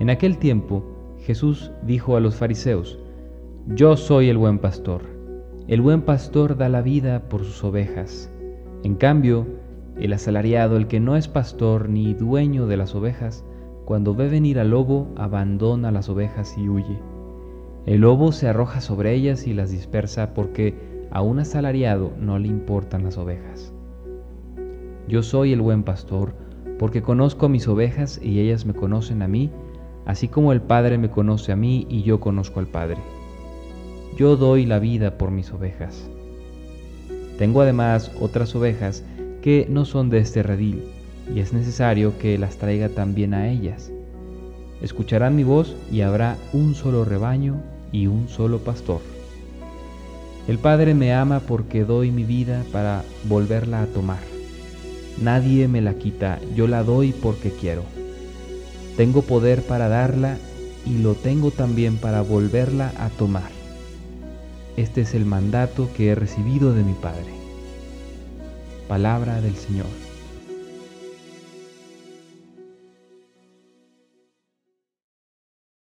En aquel tiempo Jesús dijo a los fariseos, Yo soy el buen pastor. El buen pastor da la vida por sus ovejas. En cambio, el asalariado, el que no es pastor ni dueño de las ovejas, cuando ve venir al lobo, abandona las ovejas y huye. El lobo se arroja sobre ellas y las dispersa porque a un asalariado no le importan las ovejas. Yo soy el buen pastor, porque conozco a mis ovejas y ellas me conocen a mí, así como el Padre me conoce a mí y yo conozco al Padre. Yo doy la vida por mis ovejas. Tengo además otras ovejas que no son de este redil, y es necesario que las traiga también a ellas. Escucharán mi voz y habrá un solo rebaño y un solo pastor. El Padre me ama porque doy mi vida para volverla a tomar. Nadie me la quita, yo la doy porque quiero. Tengo poder para darla y lo tengo también para volverla a tomar. Este es el mandato que he recibido de mi Padre. Palabra del Señor.